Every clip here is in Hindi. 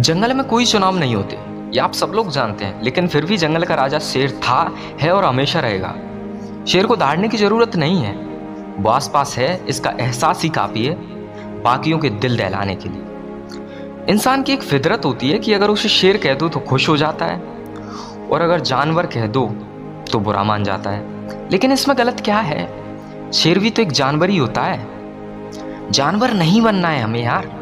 जंगल में कोई चुनाव नहीं होते। ये आप सब लोग जानते हैं, लेकिन फिर भी जंगल का राजा शेर था, है और हमेशा रहेगा। शेर को दाड़ने की ज़रूरत नहीं है। वो आस पास है, इसका एहसास ही काफ़ी है, बाकियों के दिल दहलाने के लिए। इंसान की एक फितरत होती है कि अगर उसे शेर कह दो तो खुश हो जाता है, और अगर जानवर कह दो तो बुरा मान जाता है। लेकिन इसमें गलत क्या है? शेर भी तो एक जानवर ही होता है। जानवर नहीं बनना है हमें, यार।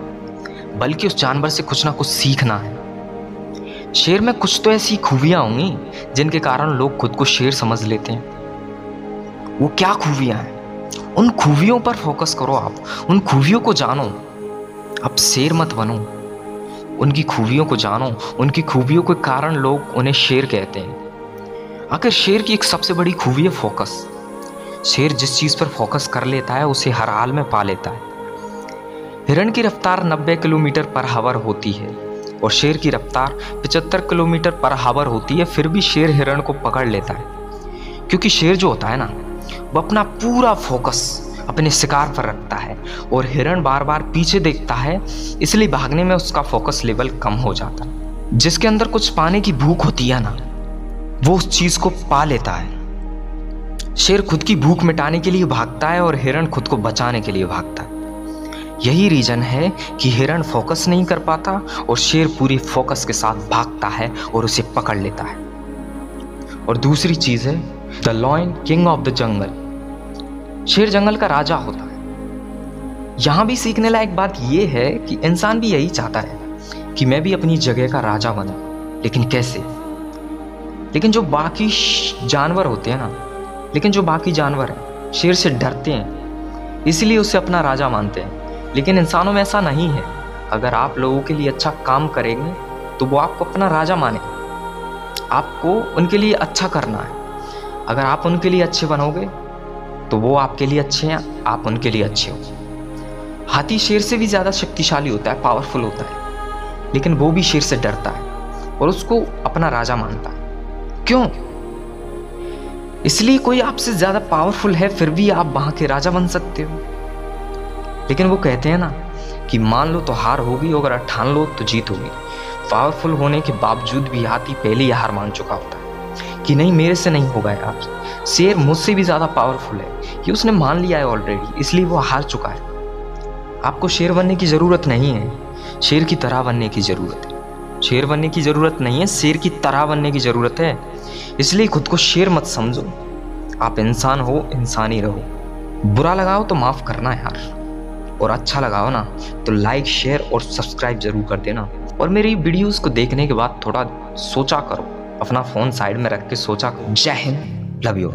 बल्कि उस जानवर से कुछ ना कुछ सीखना है। शेर में कुछ तो ऐसी खूबियाँ होंगी, जिनके कारण लोग खुद को शेर समझ लेते हैं। वो क्या खूबियाँ हैं? उन खूबियों पर फोकस करो आप। उन खूबियों को जानो। अब शेर मत बनो। उनकी खूबियों को जानो। उनकी खूबियों के कारण लोग उन्हें शेर कहते हैं। आखिर शेर की एक सबसे बड़ी खूबी है फोकस शेर जिस चीज़ पर फोकस कर लेता है, उसे हर हाल में पा लेता है। हिरण की रफ्तार 90 किलोमीटर पर हावर होती है और शेर की रफ्तार 75 किलोमीटर पर हावर होती है, फिर भी शेर हिरण को पकड़ लेता है। क्योंकि शेर जो होता है ना, वो अपना पूरा फोकस अपने शिकार पर रखता है और हिरण बार बार पीछे देखता है, इसलिए भागने में उसका फोकस लेवल कम हो जाता है। जिसके अंदर कुछ पाने की भूख होती है ना, वो उस चीज़ को पा लेता है। शेर खुद की भूख मिटाने के लिए भागता है और हिरण खुद को बचाने के लिए भागता है। यही रीजन है कि हिरण फोकस नहीं कर पाता और शेर पूरी फोकस के साथ भागता है और उसे पकड़ लेता है। और दूसरी चीज़ है, the lion king of the jungle. शेर जंगल का राजा होता है। यहाँ भी सीखने लायक बात यह है कि इंसान भी यही चाहता है कि मैं भी अपनी जगह का राजा बनूं। लेकिन कैसे? लेकिन जो बाकी जानवर होते हैं ना, लेकिन जो बाकी जानवर हैं, शेर से डरते हैं, इसलिए उसे अपना राजा मानते हैं। लेकिन इंसानों में ऐसा नहीं है। अगर आप लोगों के लिए अच्छा काम करेंगे तो वो आपको अपना राजा माने। आपको उनके लिए अच्छा करना है। अगर आप उनके लिए अच्छे बनोगे तो वो आपके लिए अच्छे हैं, आप उनके लिए अच्छे हो। हाथी शेर से भी ज़्यादा शक्तिशाली होता है पावरफुल होता है। लेकिन वो भी शेर से डरता है और उसको अपना राजा मानता है। क्यों? इसलिए कोई आपसे ज़्यादा पावरफुल है, फिर भी आप वहाँ के राजा बन सकते हो। लेकिन वो कहते हैं ना कि मान लो तो हार होगी, अगर ठान लो तो जीत होगी। पावरफुल होने के बावजूद भी हाथी पहले ही हार मान चुका होता है। कि नहीं, मेरे से नहीं होगा यार। शेर मुझसे भी ज़्यादा पावरफुल है। कि उसने मान लिया है ऑलरेडी इसलिए वो हार चुका है। आपको शेर बनने की ज़रूरत नहीं है। शेर की तरह बनने की ज़रूरत है। शेर बनने की ज़रूरत नहीं है, शेर की तरह बनने की ज़रूरत है। इसलिए खुद को शेर मत समझो। आप इंसान हो, इंसान ही रहो। बुरा लगाओ तो माफ़ करना यार। और अच्छा लगा हो ना तो लाइक शेयर और सब्सक्राइब ज़रूर कर देना। और मेरी वीडियोस को देखने के बाद थोड़ा सोचा करो, अपना फ़ोन साइड में रख के सोचा करो। जय हिंद लव यू